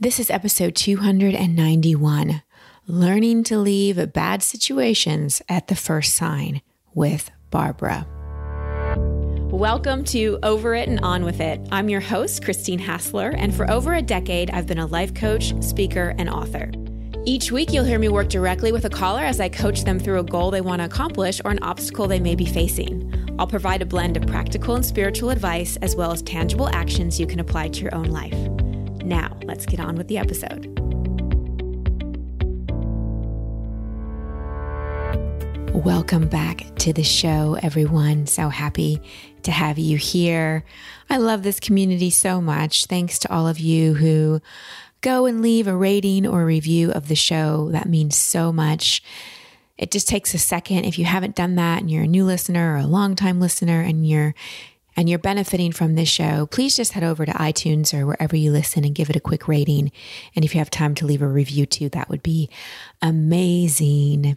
This is episode 291 Learning to Leave Bad Situations at the First Sign with Barbara. Welcome to Over It and On With It. I'm your host, Christine Hassler, and for over a decade, I've been a life coach, speaker, and author. Each week, you'll hear me work directly with a caller as I coach them through a goal they want to accomplish or an obstacle they may be facing. I'll provide a blend of practical and spiritual advice as well as tangible actions you can apply to your own life. Now, let's get on with the episode. Welcome back to the show, everyone. So happy to have you here. I love this community so much. Thanks to all of you who go and leave a rating or review of the show. That means so much. It just takes a second. If you haven't done that and you're a new listener or a long-time listener and you're and you're benefiting from this show, please just head over to iTunes or wherever you listen and give it a quick rating. And if you have time to leave a review too, that would be amazing.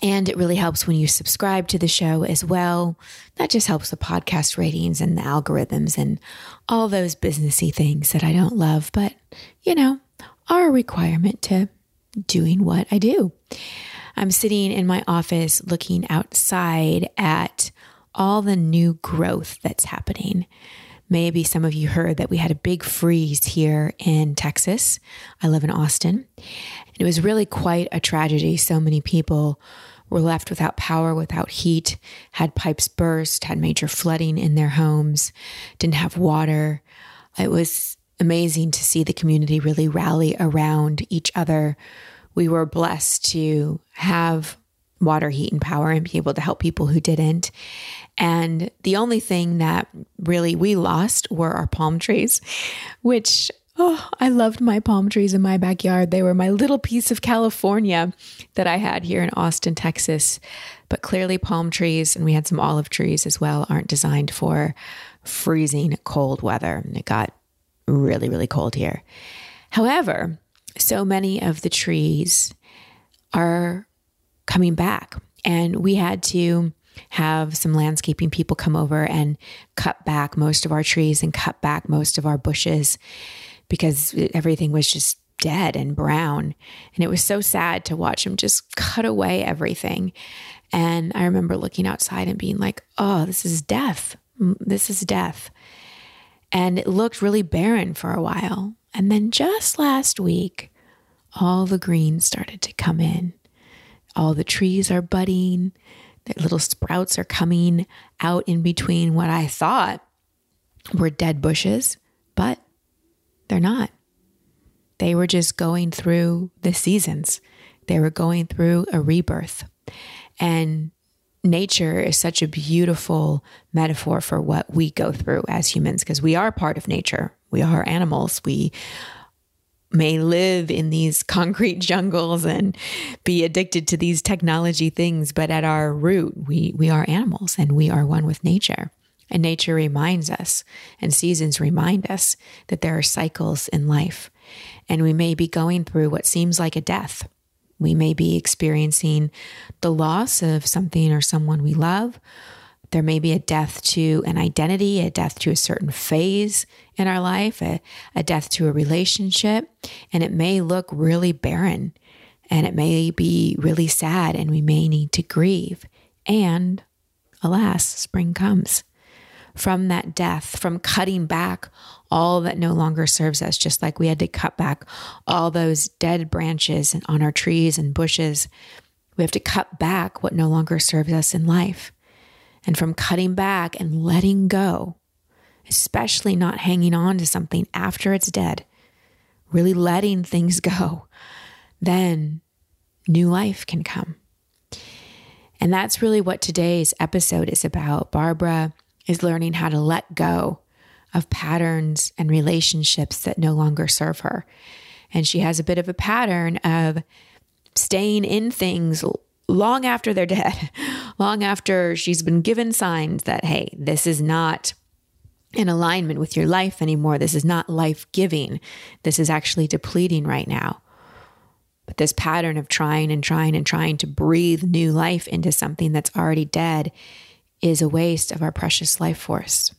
And it really helps when you subscribe to the show as well. That just helps the podcast ratings and the algorithms and all those businessy things that I don't love, but you know, are a requirement to doing what I do. I'm sitting in my office looking outside at all the new growth that's happening. Maybe some of you heard that we had a big freeze here in Texas. I live in Austin. It was really quite a tragedy. So many people were left without power, without heat, had pipes burst, had major flooding in their homes, didn't have water. It was amazing to see the community really rally around each other. We were blessed to have water, heat, and power and be able to help people who didn't. And the only thing that really we lost were our palm trees, which Oh, I loved my palm trees in my backyard. They were my little piece of California that I had here in Austin, Texas. But clearly, palm trees, and we had some olive trees as well, aren't designed for freezing cold weather. And it got really, really cold here. However, so many of the trees are coming back, and we had to have some landscaping people come over and cut back most of our trees and cut back most of our bushes because everything was just dead and brown. And it was so sad to watch them just cut away everything. And I remember looking outside and being like, oh, this is death. This is death. And it looked really barren for a while. And then just last week, all the green started to come in. All the trees are budding. Little sprouts are coming out in between what I thought were dead bushes, but they're not. They were just going through the seasons, they were going through a rebirth. And nature is such a beautiful metaphor for what we go through as humans because we are part of nature. We are animals. We may live in these concrete jungles and be addicted to these technology things, but at our root, we, we are animals and we are one with nature. And nature reminds us, and seasons remind us that there are cycles in life. And we may be going through what seems like a death. We may be experiencing the loss of something or someone we love. There may be a death to an identity, a death to a certain phase in our life, a, a death to a relationship. And it may look really barren and it may be really sad, and we may need to grieve. And alas, spring comes from that death, from cutting back all that no longer serves us, just like we had to cut back all those dead branches on our trees and bushes. We have to cut back what no longer serves us in life. And from cutting back and letting go, especially not hanging on to something after it's dead, really letting things go, then new life can come. And that's really what today's episode is about. Barbara is learning how to let go of patterns and relationships that no longer serve her. And she has a bit of a pattern of staying in things long after they're dead, long after she's been given signs that, hey, this is not in alignment with your life anymore. This is not life giving. This is actually depleting right now. But this pattern of trying and trying and trying to breathe new life into something that's already dead is a waste of our precious life force.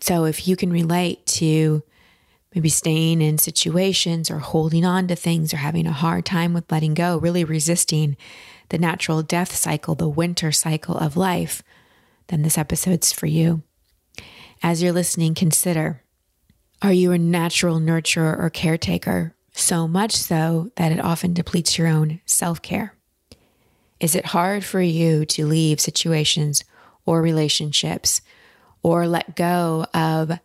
So if you can relate to maybe staying in situations or holding on to things or having a hard time with letting go, really resisting the natural death cycle, the winter cycle of life, then this episode's for you. As you're listening, consider are you a natural nurturer or caretaker, so much so that it often depletes your own self care? Is it hard for you to leave situations or relationships or let go of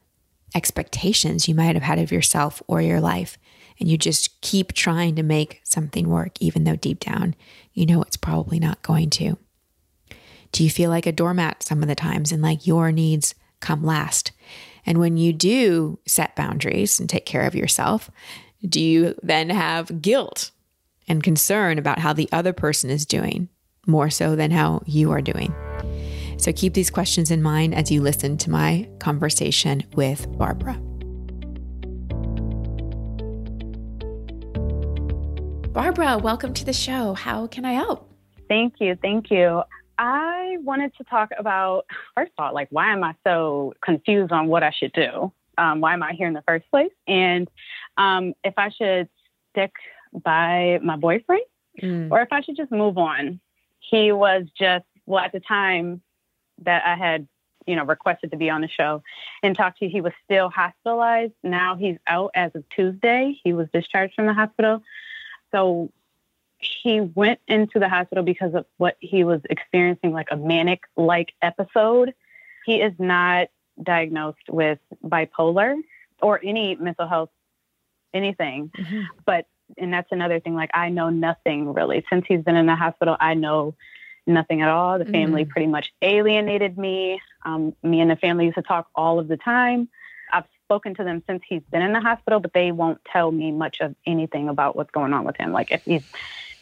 expectations you might have had of yourself or your life. And you just keep trying to make something work, even though deep down you know it's probably not going to. Do you feel like a doormat some of the times and like your needs come last? And when you do set boundaries and take care of yourself, do you then have guilt and concern about how the other person is doing more so than how you are doing? So keep these questions in mind as you listen to my conversation with Barbara. Barbara, welcome to the show. How can I help? Thank you. Thank you. I wanted to talk about, first of all, like, why am I so confused on what I should do? Um, why am I here in the first place? And um, if I should stick by my boyfriend mm. or if I should just move on. He was just, well, at the time, that I had, you know, requested to be on the show and talked to you. He was still hospitalized. Now he's out as of Tuesday. He was discharged from the hospital. So he went into the hospital because of what he was experiencing, like a manic like episode. He is not diagnosed with bipolar or any mental health anything. Mm-hmm. But and that's another thing. Like I know nothing really. Since he's been in the hospital, I know nothing at all. The family mm pretty much alienated me. Um, me and the family used to talk all of the time. Spoken to them since he's been in the hospital, but they won't tell me much of anything about what's going on with him. Like if he's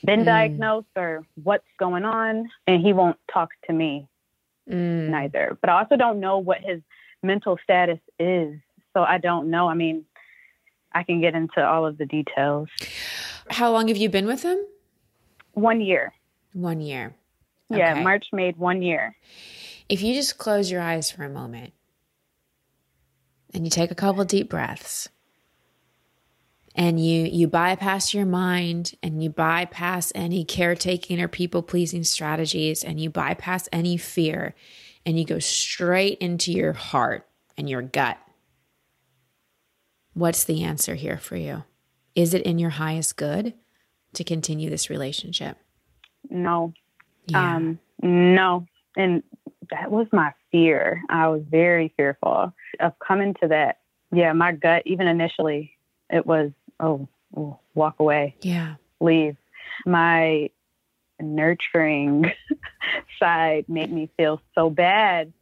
been mm. diagnosed or what's going on, and he won't talk to me mm. neither. But I also don't know what his mental status is. So I don't know. I mean, I can get into all of the details. How long have you been with him? One year. One year. Yeah. March made one year. If you just close your eyes for a moment and you take a couple deep breaths and you you bypass your mind and you bypass any caretaking or people pleasing strategies and you bypass any fear and you go straight into your heart and your gut. What's the answer here for you? Is it in your highest good to continue this relationship? No. Yeah. Um, no. And that was my fear. I was very fearful of coming to that. Yeah, my gut, even initially, it was, oh, oh walk away. Yeah. Leave. My nurturing side made me feel so bad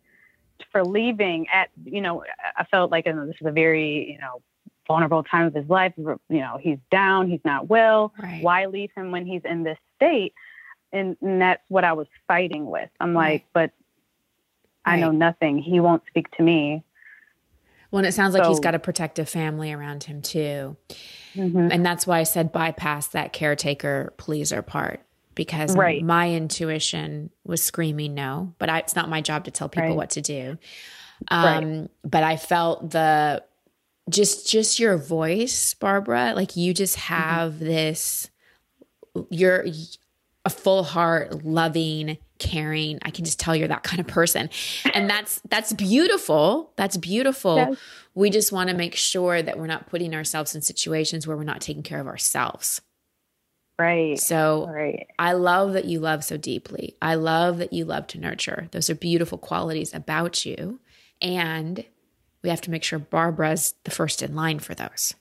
for leaving at, you know, I felt like you know, this is a very, you know, vulnerable time of his life. You know, he's down, he's not well. Right. Why leave him when he's in this state? and, and that's what I was fighting with. I'm like, but I know nothing. He won't speak to me. Well, and it sounds like so, he's got a protective family around him too. Mm-hmm. And that's why I said bypass that caretaker pleaser part because right. my intuition was screaming no, but I, it's not my job to tell people right. what to do. Um, right. But I felt the just just your voice, Barbara. Like you just mm-hmm. have mm-hmm. this. You're a full heart, loving, caring. I can just tell you're that kind of person. And that's that's beautiful. That's beautiful. Yes. We just want to make sure that we're not putting ourselves in situations where we're not taking care of ourselves. Right. So right. I love that you love so deeply. I love that you love to nurture. Those are beautiful qualities about you. And we have to make sure Barbara's the first in line for those.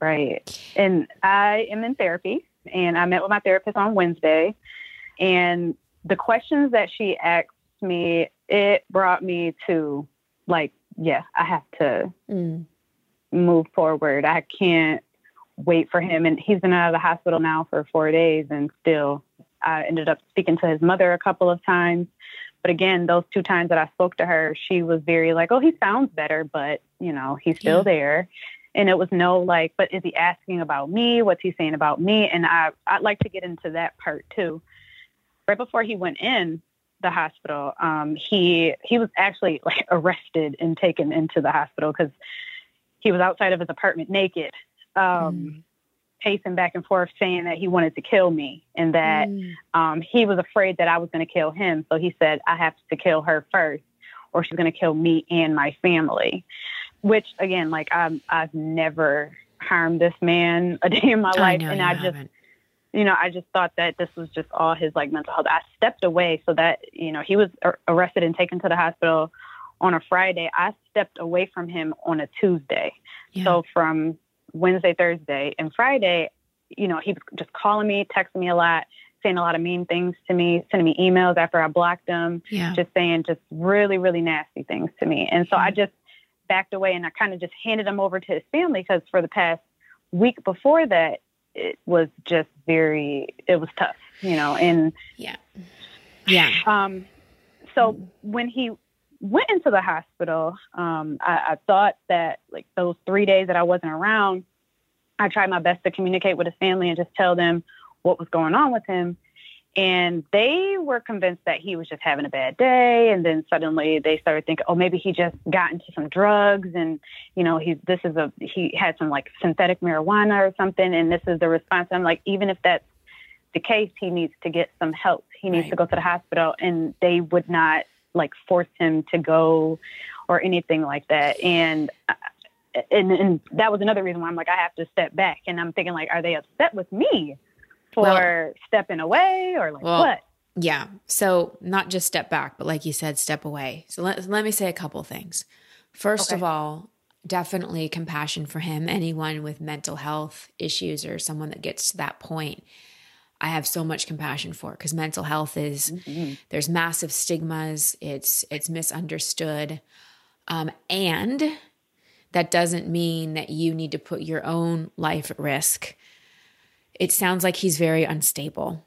Right. And I am in therapy and I met with my therapist on Wednesday. And the questions that she asked me, it brought me to like, yeah, I have to mm. move forward. I can't wait for him. And he's been out of the hospital now for four days and still I ended up speaking to his mother a couple of times. But again, those two times that I spoke to her, she was very like, oh, he sounds better, but you know, he's still yeah. there and it was no like but is he asking about me what's he saying about me and i i'd like to get into that part too right before he went in the hospital um, he he was actually like arrested and taken into the hospital because he was outside of his apartment naked, um, mm. pacing back and forth, saying that he wanted to kill me and that mm. um, he was afraid that I was going to kill him. So he said, I have to kill her first, or she's going to kill me and my family. Which, again, like I'm, I've never harmed this man a day in my life, I and I just. You know, I just thought that this was just all his like mental health. I stepped away so that, you know, he was arrested and taken to the hospital on a Friday, I stepped away from him on a Tuesday. Yeah. So from Wednesday, Thursday, and Friday, you know, he was just calling me, texting me a lot, saying a lot of mean things to me, sending me emails after I blocked him, yeah. just saying just really, really nasty things to me. And so I just backed away and I kind of just handed him over to his family because for the past week before that, it was just very, it was tough, you know, and yeah. Yeah. Um, so when he went into the hospital, um, I, I thought that like those three days that I wasn't around, I tried my best to communicate with his family and just tell them what was going on with him. And they were convinced that he was just having a bad day. And then suddenly they started thinking, oh, maybe he just got into some drugs. And, you know, he's, this is a, he had some like synthetic marijuana or something. And this is the response. I'm like, even if that's the case, he needs to get some help. He needs right. to go to the hospital. And they would not like force him to go or anything like that. And uh, and and that was another reason why I'm like I have to step back. And I'm thinking like, are they upset with me for well, stepping away or like well, what? Yeah. So not just step back, but like you said, step away. So let let me say a couple things. First okay. of all, definitely compassion for him. Anyone with mental health issues or someone that gets to that point I have so much compassion for because mental health is mm-hmm. there's massive stigmas. It's it's misunderstood, um, and that doesn't mean that you need to put your own life at risk. It sounds like he's very unstable,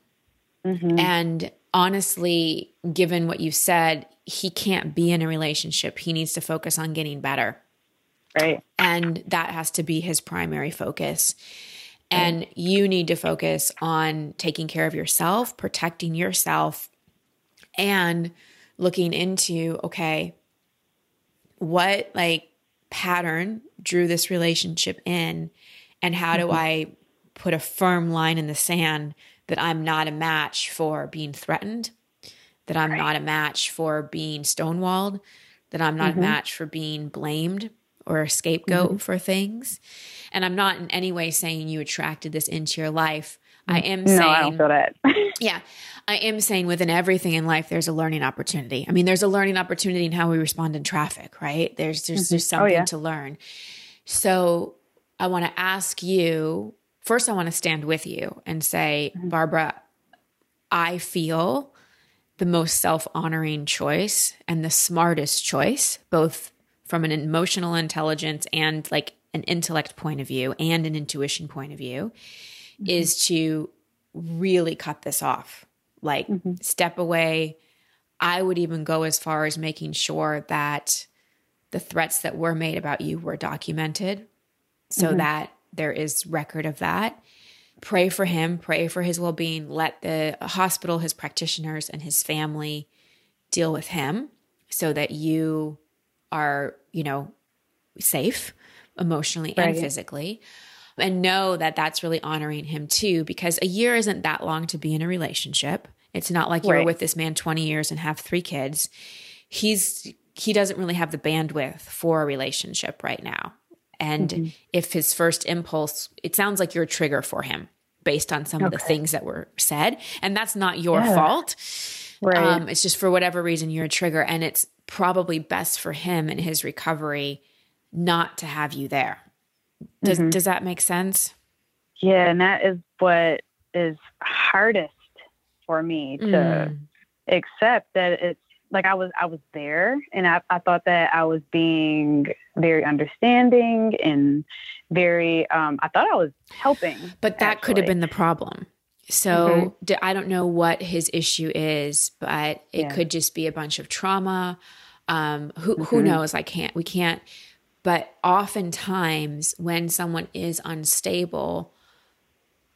mm-hmm. and honestly, given what you said, he can't be in a relationship. He needs to focus on getting better, right? And that has to be his primary focus. And you need to focus on taking care of yourself, protecting yourself, and looking into okay, what like pattern drew this relationship in, and how do mm-hmm. I put a firm line in the sand that I'm not a match for being threatened, that I'm right. not a match for being stonewalled, that I'm not mm-hmm. a match for being blamed or a scapegoat mm-hmm. for things. And I'm not in any way saying you attracted this into your life. I mm. am no, saying, I don't feel that. yeah, I am saying within everything in life, there's a learning opportunity. I mean, there's a learning opportunity in how we respond in traffic, right? There's there's mm-hmm. there's oh, something oh, yeah. to learn. So I want to ask you first. I want to stand with you and say, mm-hmm. Barbara, I feel the most self honoring choice and the smartest choice, both from an emotional intelligence and like an intellect point of view and an intuition point of view mm-hmm. is to really cut this off. Like mm-hmm. step away. I would even go as far as making sure that the threats that were made about you were documented so mm-hmm. that there is record of that. Pray for him, pray for his well being. Let the hospital, his practitioners, and his family deal with him so that you are, you know, safe emotionally right. and physically. And know that that's really honoring him too, because a year isn't that long to be in a relationship. It's not like you're right. with this man 20 years and have three kids. He's he doesn't really have the bandwidth for a relationship right now. And mm-hmm. if his first impulse, it sounds like you're a trigger for him based on some okay. of the things that were said. And that's not your yeah. fault. Right. Um, it's just for whatever reason you're a trigger. And it's probably best for him in his recovery not to have you there. Does mm-hmm. does that make sense? Yeah, and that is what is hardest for me to mm. accept that it's like I was I was there and I, I thought that I was being very understanding and very um I thought I was helping. But that actually. could have been the problem. So mm-hmm. I don't know what his issue is, but it yeah. could just be a bunch of trauma. Um, who mm-hmm. who knows? I can't. We can't but oftentimes, when someone is unstable,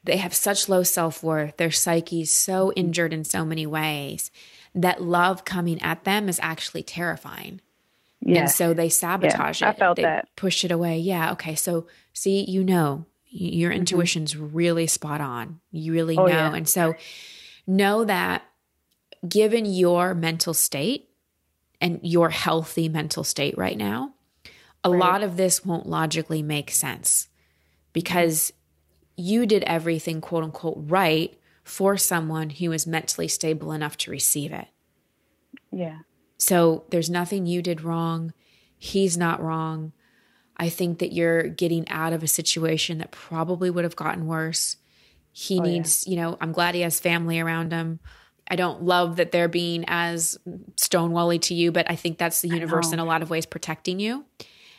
they have such low self worth, their psyche's so injured in so many ways that love coming at them is actually terrifying. Yes. And so they sabotage yeah, it. I felt they that. Push it away. Yeah. Okay. So see, you know, your mm-hmm. intuition's really spot on. You really oh, know. Yeah. And so know that given your mental state and your healthy mental state right now, a right. lot of this won't logically make sense because you did everything quote unquote right for someone who is mentally stable enough to receive it. Yeah. So there's nothing you did wrong. He's not wrong. I think that you're getting out of a situation that probably would have gotten worse. He oh, needs, yeah. you know, I'm glad he has family around him. I don't love that they're being as stonewally to you, but I think that's the universe in a lot of ways protecting you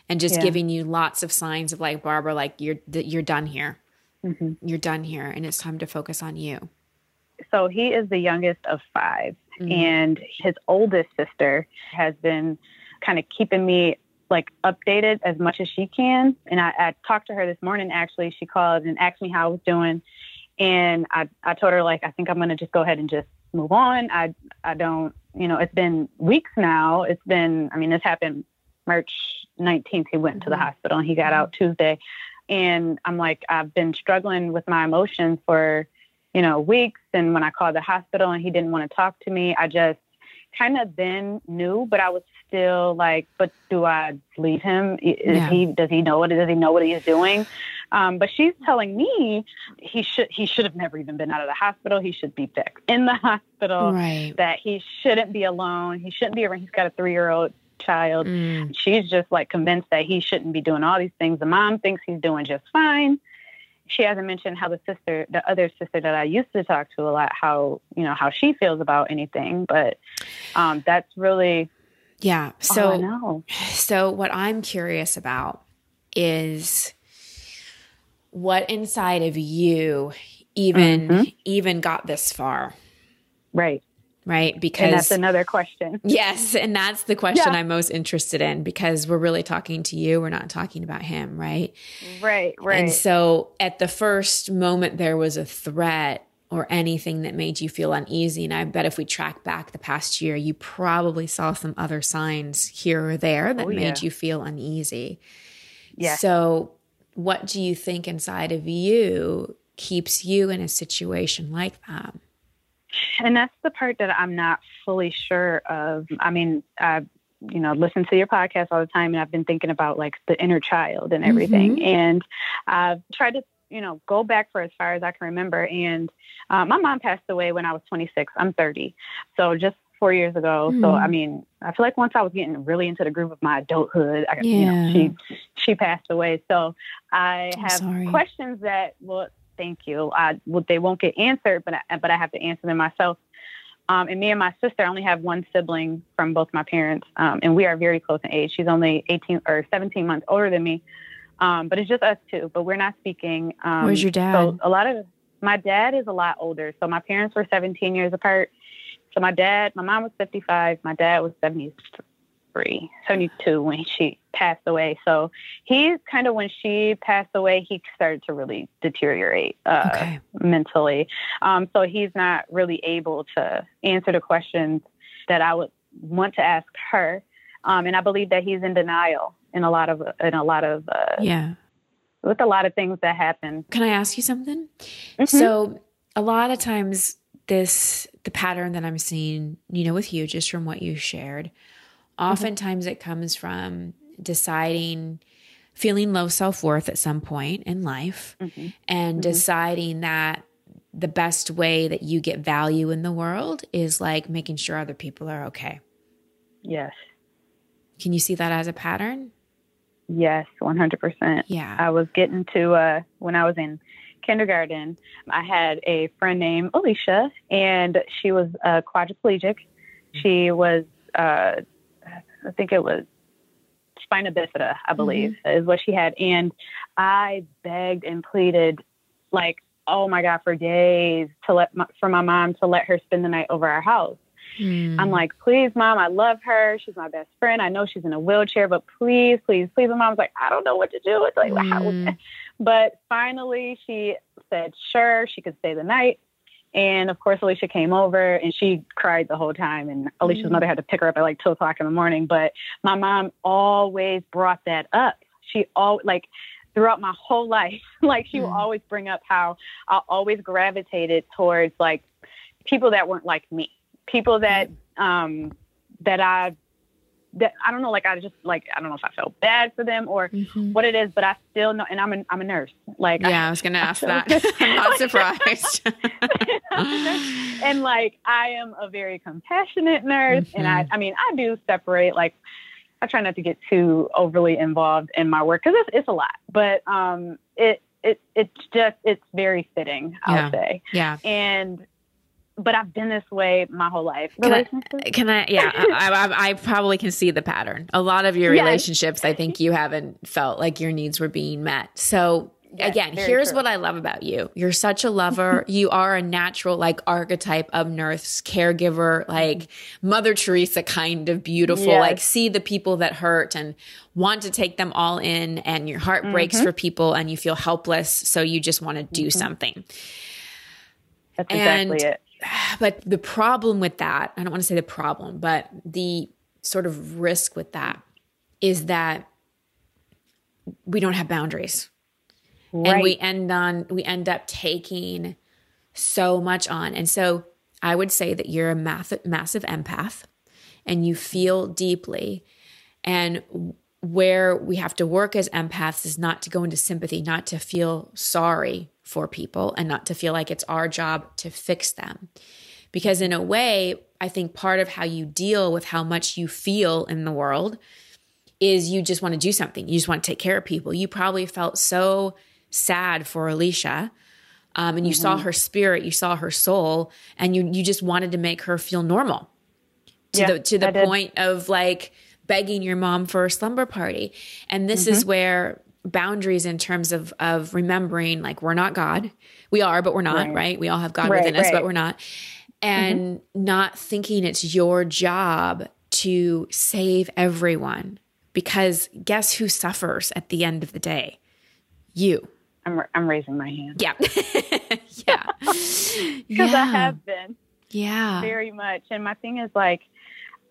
and just yeah. giving you lots of signs of like Barbara, like you're you're done here. Mm-hmm. You're done here, and it's time to focus on you. So he is the youngest of 5 mm-hmm. and his oldest sister has been kind of keeping me like updated as much as she can. And I, I talked to her this morning. Actually, she called and asked me how I was doing, and I I told her like I think I'm gonna just go ahead and just move on. I I don't you know it's been weeks now. It's been I mean this happened March 19th. He went mm-hmm. to the mm-hmm. hospital and he got out Tuesday, and I'm like I've been struggling with my emotions for you know weeks. And when I called the hospital and he didn't want to talk to me, I just kind of then knew, but I was still like, but do I leave him? Is yeah. he does he know what does he know what he's doing? Um, but she's telling me he should he should have never even been out of the hospital. He should be back in the hospital. Right. That he shouldn't be alone. He shouldn't be around. He's got a three year old child. Mm. She's just like convinced that he shouldn't be doing all these things. The mom thinks he's doing just fine she hasn't mentioned how the sister, the other sister that I used to talk to a lot, how you know how she feels about anything. But um, that's really yeah. So so what I'm curious about is what inside of you even mm-hmm. even got this far. Right right? Because and that's another question. Yes, and that's the question yeah. I'm most interested in because we're really talking to you. We're not talking about him, right? Right, right. And so at the first moment there was a threat or anything that made you feel uneasy, and I bet if we track back the past year, you probably saw some other signs here or there that oh, yeah. made you feel uneasy. Yeah. So what do you think inside of you keeps you in a situation like that? And that's the part that I'm not fully sure of. I mean, I, you know, listen to your podcast all the time, and I've been thinking about like the inner child and everything. Mm-hmm. And I've tried to, you know, go back for as far as I can remember. And uh, my mom passed away when I was 26. I'm 30. So just four years ago. Mm-hmm. So I mean, I feel like once I was getting really into the groove of my adulthood, I, yeah. you know, she she passed away. So I have questions that well thank you. I, well, they won't get answered, but I, but I have to answer them myself. Um, and me and my sister only have one sibling from both my parents, um, and we are very close in age. She's only 18 or 17 months older than me, um, but it's just us two. But we're not speaking. Um, Where's your dad? So a lot of my dad is a lot older. So my parents were 17 years apart. So my dad, my mom was 55, my dad was 73 73, 72 when she passed away. So he kind of, when she passed away, he started to really deteriorate uh, okay. mentally. Um, so he's not really able to answer the questions that I would want to ask her. Um, and I believe that he's in denial in a lot of, in a lot of, uh, yeah, with a lot of things that happen. Can I ask you something? Mm-hmm. So a lot of times this, the pattern that I'm seeing, you know, with you, just from what you shared, Mm-hmm. Oftentimes it comes from deciding, feeling low self worth at some point in life mm-hmm. and mm-hmm. deciding that the best way that you get value in the world is like making sure other people are okay. Yes. Can you see that as a pattern? Yes, 100%. Yeah. I was getting to, uh, when I was in kindergarten, I had a friend named Alicia, and she was uh, quadriplegic. She was uh, I think it was spina bifida, I believe, mm-hmm. is what she had. And I begged and pleaded, like, oh my God, for days to let my, for my mom to let her spend the night over our house. Mm. I'm like, please, mom, I love her. She's my best friend. I know she's in a wheelchair, but please, please, please. And mom's like, I don't know what to do. It's like, mm. But finally, she said, sure, she could stay the night. And of course, Alicia came over and she cried the whole time. And Alicia's mm. mother had to pick her up at like two o'clock in the morning. But my mom always brought that up. She all like throughout my whole life, like she mm. will always bring up how I always gravitated towards like people that weren't like me, people that um that I that I don't know, like I just like I don't know if I felt bad for them or mm-hmm. what it is, but I still know. And I'm a I'm a nurse. Like yeah, I, I was gonna ask that. I'm not surprised. and like I am a very compassionate nurse, mm-hmm. and I mm-hmm. I mean I do separate like. I try not to get too overly involved in my work because it's, it's a lot, but um, it it it's just it's very fitting. I'll yeah. say, yeah. And but I've been this way my whole life. Can I, can I, yeah, I, I, I, probably can see the pattern. A lot of your yes. relationships, I think you haven't felt like your needs were being met. So yes, again, here's true. what I love about you. You're such a lover. you are a natural like archetype of nurse, caregiver, like Mother Teresa kind of beautiful, yes. like see the people that hurt and want to take them all in and your heart breaks mm-hmm. for people and you feel helpless. So you just want to do mm-hmm. something. That's exactly it but the problem with that, I don't want to say the problem, but the sort of risk with that is that we don't have boundaries. Right. And we end on we end up taking so much on. And so I would say that you're a massive massive empath and you feel deeply and where we have to work as empaths is not to go into sympathy, not to feel sorry for people and not to feel like it's our job to fix them. Because in a way, I think part of how you deal with how much you feel in the world is you just want to do something. You just want to take care of people. You probably felt so sad for Alicia. Um, and you mm-hmm. saw her spirit, you saw her soul, and you you just wanted to make her feel normal to yeah, the to the point of like begging your mom for a slumber party. And this mm-hmm. is where boundaries in terms of of remembering like we're not God. We are, but we're not, right? right? We all have God right, within right. us, but we're not. And mm-hmm. not thinking it's your job to save everyone because guess who suffers at the end of the day? You. I'm I'm raising my hand. Yeah. yeah. Because yeah. I have been. Yeah. Very much. And my thing is like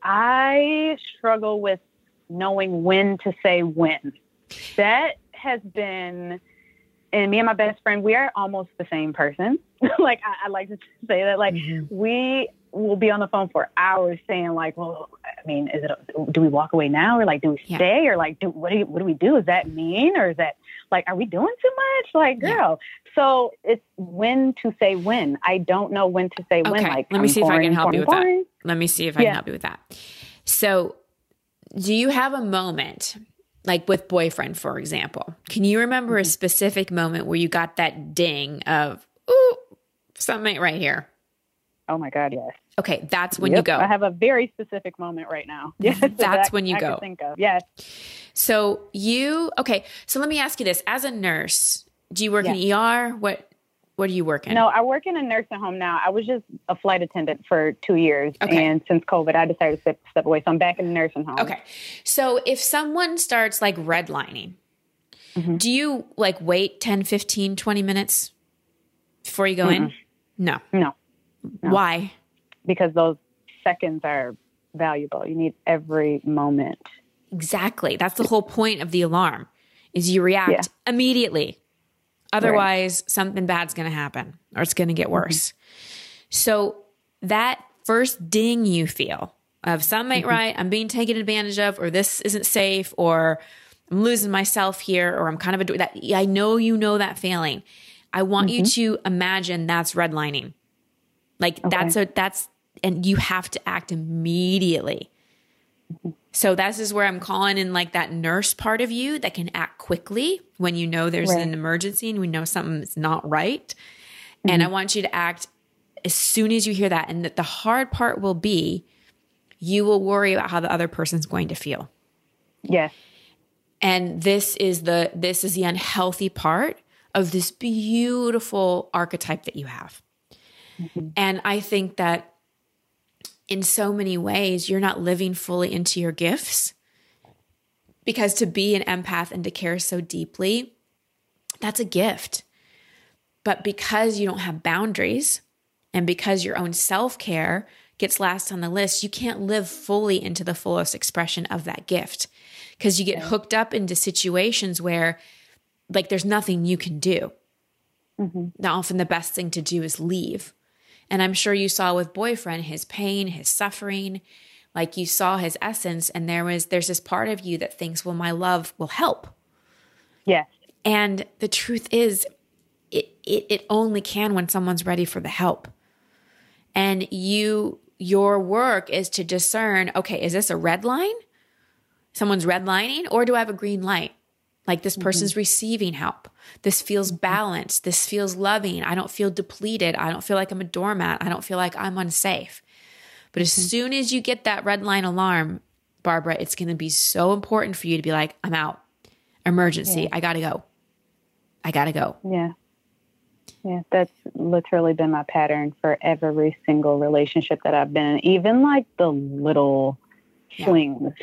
I struggle with knowing when to say when. That has been, and me and my best friend, we are almost the same person. like I, I, like to say that, like mm-hmm. we will be on the phone for hours saying, like, well, I mean, is it? A, do we walk away now, or like, do we stay, yeah. or like, do what do you, what do we do? Is that mean, or is that like, are we doing too much? Like, girl. Yeah. So it's when to say when. I don't know when to say okay. when. Like, let me I'm see pouring, if I can help pouring, you with pouring. that. Let me see if I yeah. can help you with that. So, do you have a moment like with boyfriend, for example. Can you remember mm-hmm. a specific moment where you got that ding of, ooh, something right here? Oh my God, yes. Okay, that's when yep, you go. I have a very specific moment right now. Yes, that's that when you I go. Think of. Yes. So you okay? So let me ask you this: as a nurse, do you work yes. in ER? What what do you work in? No, I work in a nursing home now. I was just a flight attendant for two years. Okay. And since COVID, I decided to step, step away. So I'm back in the nursing home. Okay. So if someone starts like redlining, mm-hmm. do you like wait 10, 15, 20 minutes before you go mm-hmm. in? No. no. No. Why? Because those seconds are valuable. You need every moment. Exactly. That's the whole point of the alarm is you react yeah. immediately. Otherwise, right. something bad's going to happen or it's going to get mm-hmm. worse. Mm-hmm. So that first ding you feel of something ain't mm-hmm. right, I'm being taken advantage of, or this isn't safe, or I'm losing myself here, or I'm kind of a that. I know you know that feeling. I want mm-hmm. you to imagine that's redlining. Like okay. that's a that's and you have to act immediately. Mm-hmm. So this is where I'm calling in like that nurse part of you that can act quickly when you know there's right. an emergency and we know something's not right. Mm-hmm. And I want you to act as soon as you hear that. And that the hard part will be you will worry about how the other person's going to feel. Yes. And this is the this is the unhealthy part of this beautiful archetype that you have. Mm-hmm. And I think that in so many ways, you're not living fully into your gifts. Because to be an empath and to care so deeply, that's a gift. But because you don't have boundaries And because your own self care gets last on the list, you can't live fully into the fullest expression of that gift because you get hooked up into situations where, like, there's nothing you can do. Mm-hmm. Now, often the best thing to do is leave. And I'm sure you saw with boyfriend his pain, his suffering, like you saw his essence, and there was there's this part of you that thinks, well, my love will help. Yes. And the truth is, it, it, it only can when someone's ready for the help. And you, your work is to discern, okay, is this a red line? Someone's redlining, or do I have a green light? Like this person's mm-hmm. receiving help. This feels mm-hmm. balanced. This feels loving. I don't feel depleted. I don't feel like I'm a doormat. I don't feel like I'm unsafe. But as mm-hmm. soon as you get that red line alarm, Barbara, it's going to be so important for you to be like, I'm out. Emergency. Yeah. I got to go. I got to go. Yeah. Yeah, that's literally been my pattern for every single relationship that I've been in, even like the little yeah. flings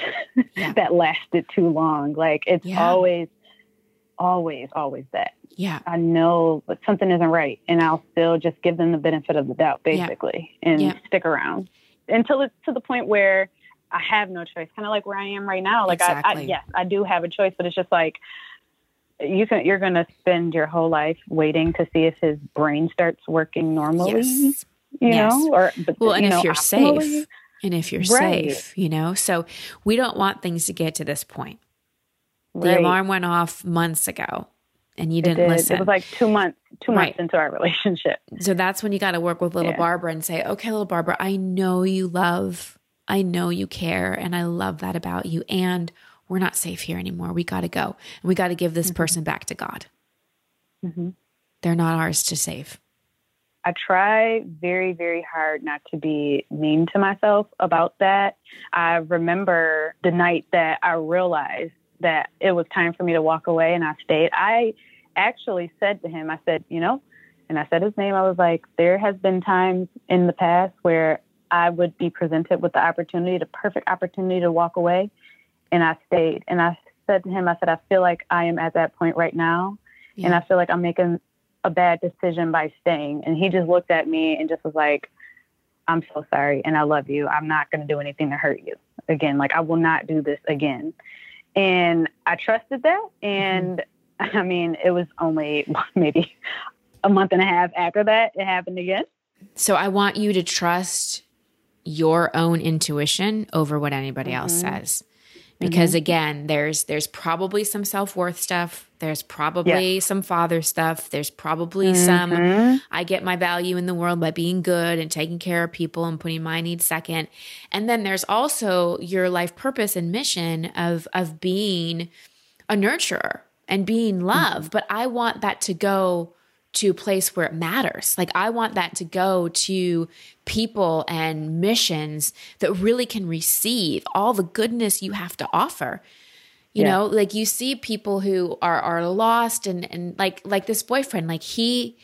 yeah. that lasted too long. Like it's yeah. always, always, always that. Yeah. I know but something isn't right. And I'll still just give them the benefit of the doubt, basically, and stick around until it's to the point where I have no choice, kind of like where I am right now. Like, exactly. I, I, yes, I do have a choice, but it's just like, you can you're going to spend your whole life waiting to see if his brain starts working normally yes. you yes. know or but, well and if know, you're optimally. safe and if you're right. safe you know so we don't want things to get to this point the right. alarm went off months ago and you didn't did. listen it was like two months two months into our relationship so that's when you got to work with little yeah. barbara and say okay little barbara i know you love i know you care and i love that about you and we're not safe here anymore. We got to go. And we got to give this mm-hmm. person back to God. Mm-hmm. They're not ours to save. I try very, very hard not to be mean to myself about that. I remember the night that I realized that it was time for me to walk away and I stayed. I actually said to him, I said, you know, and I said his name. I was like, there has been times in the past where I would be presented with the opportunity, the perfect opportunity to walk away and I stayed. And I said to him, I said, I feel like I am at that point right now. Yeah. And I feel like I'm making a bad decision by staying. And he just looked at me and just was like, I'm so sorry and I love you. I'm not going to do anything to hurt you again. Like, I will not do this again. And I trusted that. And mm-hmm. I mean, it was only maybe a month and a half after that, it happened again. So I want you to trust your own intuition over what anybody mm-hmm. else says because mm-hmm. again there's there's probably some self-worth stuff there's probably some father stuff there's probably mm-hmm. some i get my value in the world by being good and taking care of people and putting my needs second and then there's also your life purpose and mission of of being a nurturer and being love mm-hmm. but i want that to go to a place where it matters. Like I want that to go to people and missions that really can receive all the goodness you have to offer. You yeah. know, like you see people who are are lost and and like like this boyfriend, like he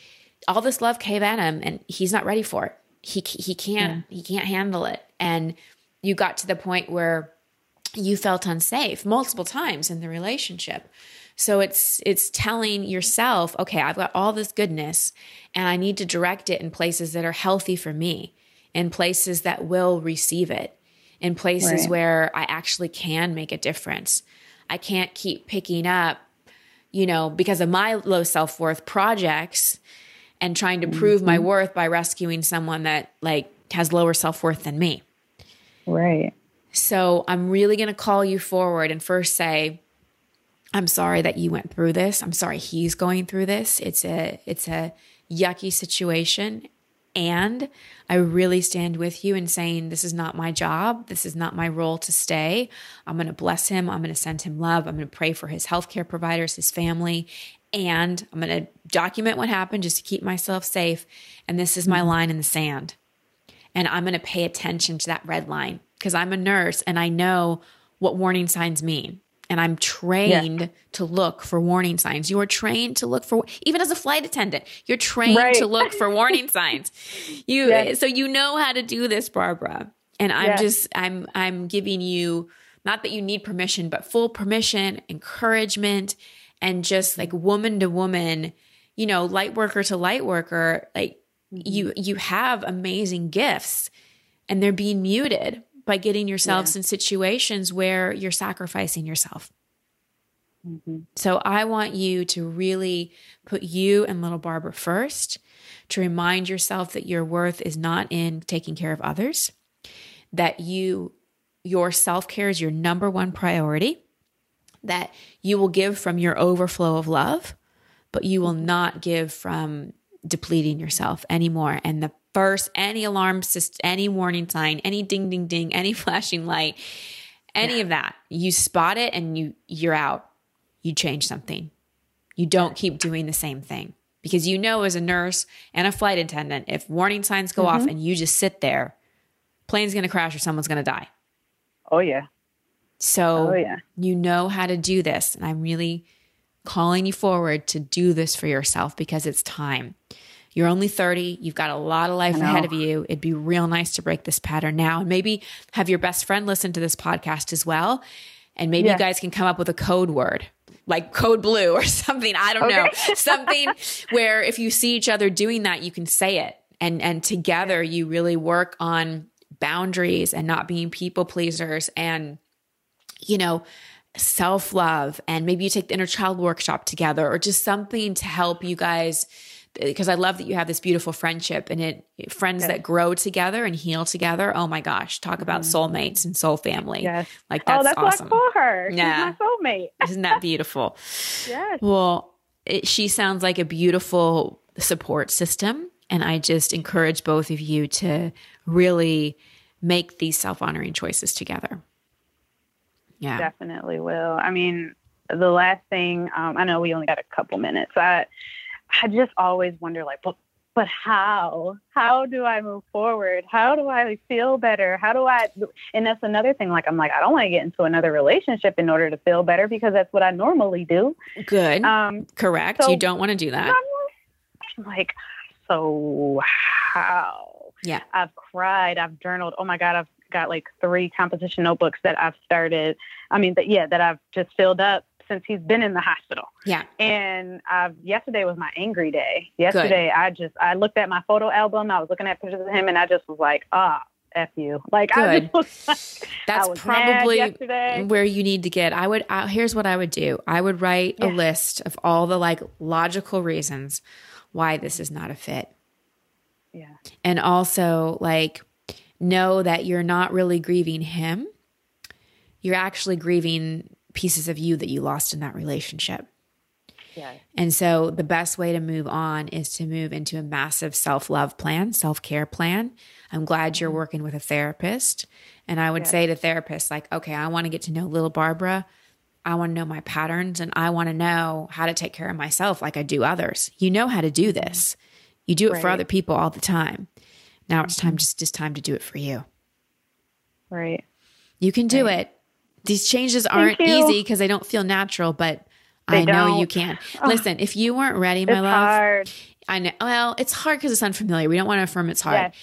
all this love came at him and he's not ready for it. He he can't yeah. he can't handle it. And you got to the point where you felt unsafe multiple times in the relationship. So it's it's telling yourself, okay, I've got all this goodness and I need to direct it in places that are healthy for me, in places that will receive it, in places right. where I actually can make a difference. I can't keep picking up, you know, because of my low self-worth projects and trying to prove mm-hmm. my worth by rescuing someone that like has lower self-worth than me. Right. So I'm really going to call you forward and first say, I'm sorry that you went through this. I'm sorry he's going through this. It's a it's a yucky situation and I really stand with you in saying this is not my job. This is not my role to stay. I'm going to bless him. I'm going to send him love. I'm going to pray for his healthcare providers, his family, and I'm going to document what happened just to keep myself safe. And this is my mm-hmm. line in the sand. And I'm going to pay attention to that red line because I'm a nurse and I know what warning signs mean and I'm trained yeah. to look for warning signs. You are trained to look for even as a flight attendant, you're trained right. to look for warning signs. You yes. so you know how to do this, Barbara. And I'm yes. just I'm I'm giving you not that you need permission, but full permission, encouragement, and just like woman to woman, you know, light worker to light worker, like mm-hmm. you you have amazing gifts and they're being muted by getting yourselves yeah. in situations where you're sacrificing yourself. Mm-hmm. So I want you to really put you and little Barbara first, to remind yourself that your worth is not in taking care of others, that you your self-care is your number one priority, that you will give from your overflow of love, but you will not give from depleting yourself anymore. And the first, any alarm system, any warning sign, any ding, ding, ding, any flashing light, any yeah. of that, you spot it and you you're out. You change something. You don't keep doing the same thing because you know as a nurse and a flight attendant, if warning signs go mm-hmm. off and you just sit there, plane's going to crash or someone's going to die. Oh yeah. So oh, yeah. you know how to do this, and I'm really calling you forward to do this for yourself because it's time. You're only 30. You've got a lot of life ahead of you. It'd be real nice to break this pattern now and maybe have your best friend listen to this podcast as well. And maybe you guys can come up with a code word like code blue or something. I don't okay. know. something where if you see each other doing that, you can say it. And and together you really work on boundaries and not being people pleasers and you know self love and maybe you take the inner child workshop together or just something to help you guys because I love that you have this beautiful friendship and it friends that grow together and heal together. Oh my gosh, talk about mm-hmm. soulmates and soul family. Yes. Like that's, oh, that's awesome. what I call her. Yeah. She's my soulmate. Isn't that beautiful? yes. Well, it, she sounds like a beautiful support system. And I just encourage both of you to really make these self honoring choices together. Yeah. Definitely will. I mean, the last thing, um, I know we only got a couple minutes. I, I just always wonder, like, but, but how? How do I move forward? How do I feel better? How do I? And that's another thing. Like, I'm like, I don't want to get into another relationship in order to feel better because that's what I normally do. Good. Um, Correct. So you don't want to do that. I'm like, so how? Yeah. I've cried. I've journaled. Oh my God, I've got like three composition notebooks that I've started. I mean, that yeah, that I've just filled up since he's been in the hospital. Yeah. And uh, yesterday was my angry day. Yesterday, Good. I just I looked at my photo album. I was looking at pictures of him, and I just was like, ah. F you. Like Good. I like, That's probably where you need to get. I would uh, here's what I would do. I would write yeah. a list of all the like logical reasons why this is not a fit. Yeah. And also like know that you're not really grieving him. You're actually grieving pieces of you that you lost in that relationship. Yeah. And so the best way to move on is to move into a massive self love plan, self care plan. I'm glad you're mm-hmm. working with a therapist. And I would yeah. say to therapists, like, okay, I want to get to know little Barbara. I want to know my patterns and I want to know how to take care of myself like I do others. You know how to do mm-hmm. this. You do it right. for other people all the time. Now it's time mm-hmm. just just time to do it for you. Right. You can do right. it. These changes aren't easy because they don't feel natural, but they I know don't. you can. Oh, Listen, if you weren't ready, my love, hard. I know. Well, it's hard because it's unfamiliar. We don't want to affirm it's hard. Yes.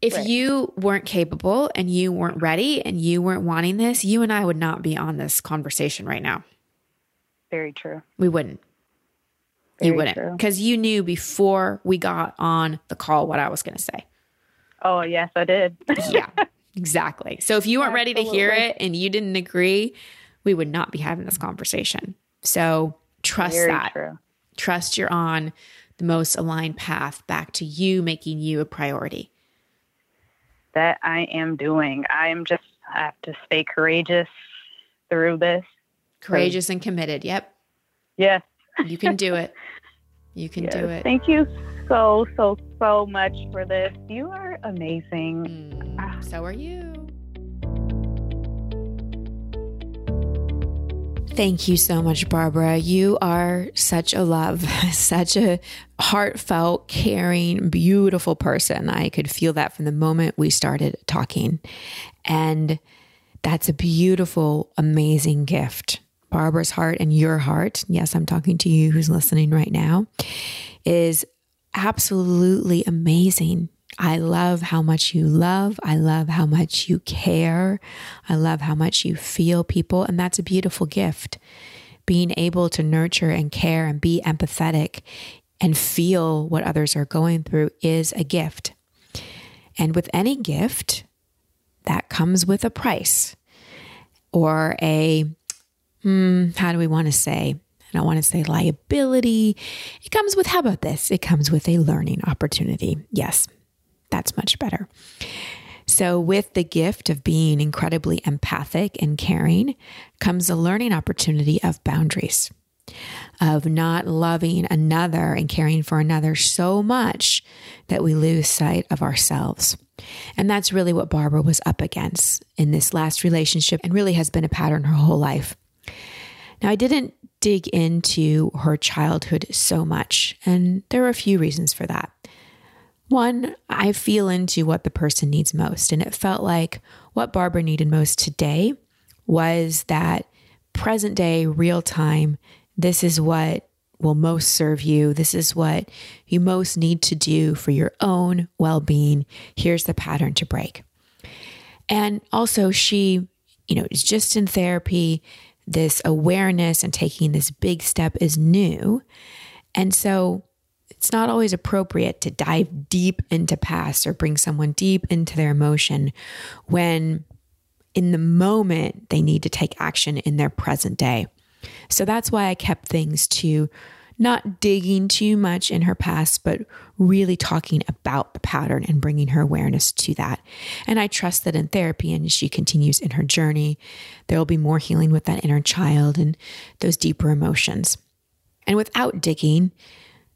If right. you weren't capable and you weren't ready and you weren't wanting this, you and I would not be on this conversation right now. Very true. We wouldn't. Very you wouldn't because you knew before we got on the call what I was going to say. Oh, yes, I did. yeah, exactly. So if you weren't Absolutely. ready to hear it and you didn't agree, we would not be having this conversation. So trust Very that. True. Trust you're on the most aligned path back to you making you a priority. That I am doing. I am just, I have to stay courageous through this. Courageous and committed. Yep. Yes. You can do it. You can yes. do it. Thank you so, so, so much for this. You are amazing. Mm, so are you. Thank you so much, Barbara. You are such a love, such a heartfelt, caring, beautiful person. I could feel that from the moment we started talking. And that's a beautiful, amazing gift. Barbara's heart and your heart, yes, I'm talking to you who's listening right now, is absolutely amazing. I love how much you love. I love how much you care. I love how much you feel people. And that's a beautiful gift. Being able to nurture and care and be empathetic and feel what others are going through is a gift. And with any gift, that comes with a price or a, hmm, how do we want to say? I don't want to say liability. It comes with, how about this? It comes with a learning opportunity. Yes, that's much better. So, with the gift of being incredibly empathic and caring comes a learning opportunity of boundaries, of not loving another and caring for another so much that we lose sight of ourselves. And that's really what Barbara was up against in this last relationship and really has been a pattern her whole life. Now, I didn't dig into her childhood so much, and there are a few reasons for that. One, I feel into what the person needs most. And it felt like what Barbara needed most today was that present day, real time, this is what will most serve you. This is what you most need to do for your own well being. Here's the pattern to break. And also, she, you know, is just in therapy. This awareness and taking this big step is new. And so it's not always appropriate to dive deep into past or bring someone deep into their emotion when in the moment they need to take action in their present day. So that's why I kept things to not digging too much in her past, but really talking about the pattern and bringing her awareness to that. And I trust that in therapy and as she continues in her journey, there will be more healing with that inner child and those deeper emotions. And without digging,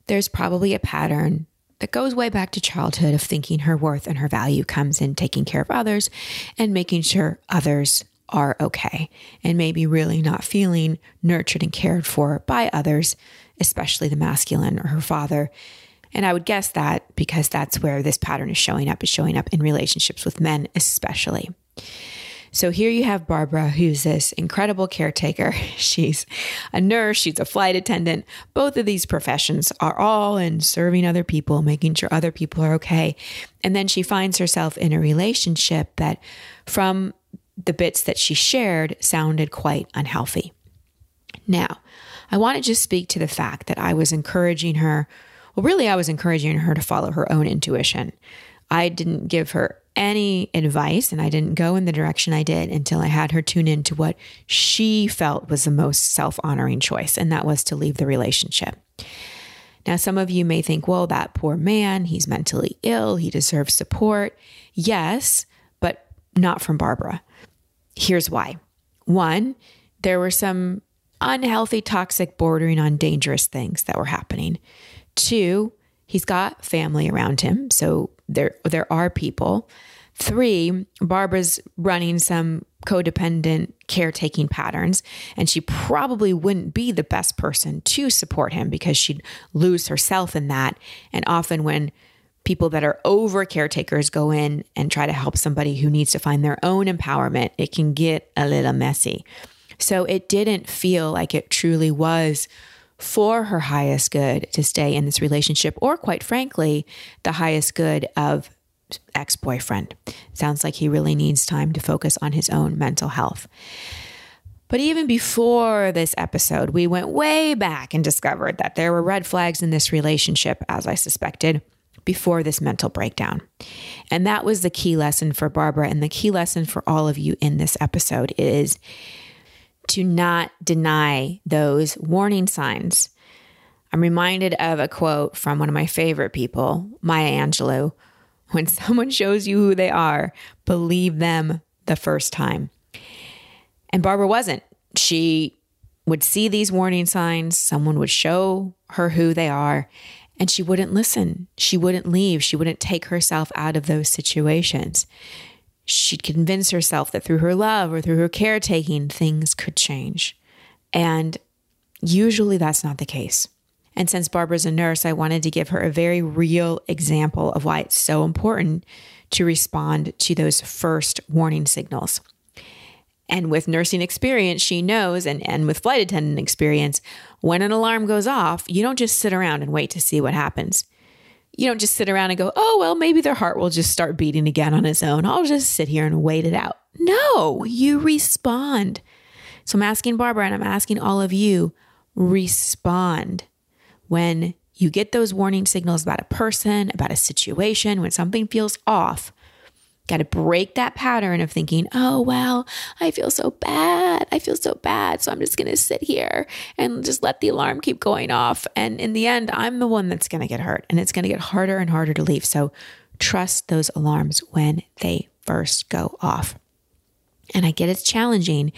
there's probably a pattern that goes way back to childhood of thinking her worth and her value comes in taking care of others and making sure others are okay, and maybe really not feeling nurtured and cared for by others, especially the masculine or her father. And I would guess that because that's where this pattern is showing up, is showing up in relationships with men, especially. So here you have Barbara, who's this incredible caretaker. She's a nurse, she's a flight attendant. Both of these professions are all in serving other people, making sure other people are okay. And then she finds herself in a relationship that, from the bits that she shared, sounded quite unhealthy. Now, I want to just speak to the fact that I was encouraging her. Well, really, I was encouraging her to follow her own intuition. I didn't give her any advice and I didn't go in the direction I did until I had her tune into what she felt was the most self honoring choice, and that was to leave the relationship. Now, some of you may think, well, that poor man, he's mentally ill, he deserves support. Yes, but not from Barbara. Here's why. One, there were some unhealthy, toxic, bordering on dangerous things that were happening. Two, he's got family around him. So there there are people. Three, Barbara's running some codependent caretaking patterns, and she probably wouldn't be the best person to support him because she'd lose herself in that. And often, when people that are over caretakers go in and try to help somebody who needs to find their own empowerment, it can get a little messy. So, it didn't feel like it truly was for her highest good to stay in this relationship, or quite frankly, the highest good of ex boyfriend. Sounds like he really needs time to focus on his own mental health. But even before this episode, we went way back and discovered that there were red flags in this relationship, as I suspected, before this mental breakdown. And that was the key lesson for Barbara. And the key lesson for all of you in this episode is to not deny those warning signs. I'm reminded of a quote from one of my favorite people, Maya Angelou. When someone shows you who they are, believe them the first time. And Barbara wasn't. She would see these warning signs, someone would show her who they are, and she wouldn't listen. She wouldn't leave. She wouldn't take herself out of those situations she'd convince herself that through her love or through her caretaking, things could change. And usually that's not the case. And since Barbara's a nurse, I wanted to give her a very real example of why it's so important to respond to those first warning signals. And with nursing experience, she knows, and, and with flight attendant experience, when an alarm goes off, you don't just sit around and wait to see what happens you don't just sit around and go, oh, well, maybe their heart will just start beating again on its own. I'll just sit here and wait it out. No, you respond. So I'm asking Barbara and I'm asking all of you respond when you get those warning signals about a person, about a situation, when something feels off, got to break that pattern of thinking, oh, well, I feel so bad. I feel so bad. So I'm just going to sit here and just let the alarm keep going off. And in the end, I'm the one that's going to get hurt and it's going to get harder and harder to leave. So trust those alarms when they first go off. And I get it's challenging.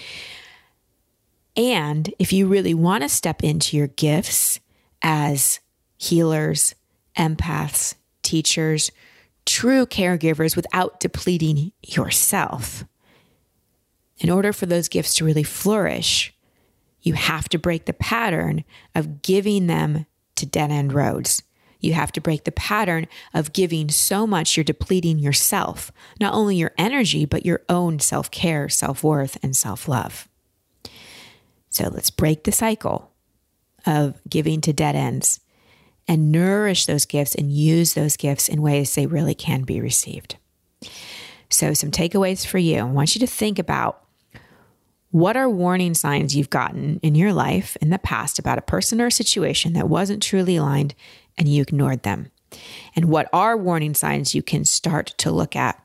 And if you really want to step into your gifts as healers, empaths, teachers, true caregivers without depleting yourself. In order for those gifts to really flourish, you have to break the pattern of giving them to dead end roads. You have to break the pattern of giving so much you're depleting yourself, not only your energy, but your own self care, self worth, and self love. So let's break the cycle of giving to dead ends and nourish those gifts and use those gifts in ways they really can be received. So, some takeaways for you. I want you to think about what are warning signs you've gotten in your life in the past about a person or a situation that wasn't truly aligned and you ignored them? And what are warning signs you can start to look at?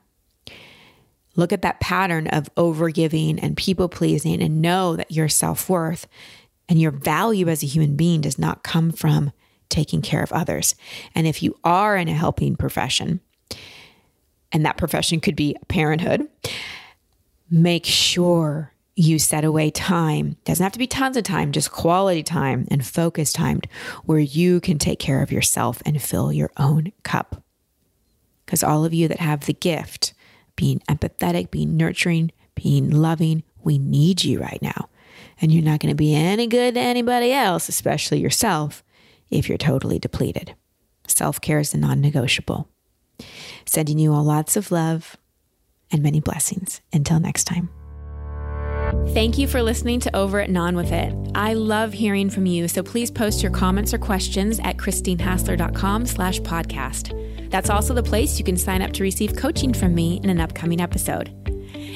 Look at that pattern of overgiving and people pleasing and know that your self worth and your value as a human being does not come from taking care of others. And if you are in a helping profession, and that profession could be parenthood, make sure you set away time. Doesn't have to be tons of time, just quality time and focus time where you can take care of yourself and fill your own cup. Because all of you that have the gift, being empathetic, being nurturing, being loving, we need you right now. And you're not going to be any good to anybody else, especially yourself, if you're totally depleted. Self care is a non negotiable. Sending you all lots of love and many blessings. Until next time. Thank you for listening to Over It and On With It. I love hearing from you, so please post your comments or questions at christinehassler.com slash podcast. That's also the place you can sign up to receive coaching from me in an upcoming episode.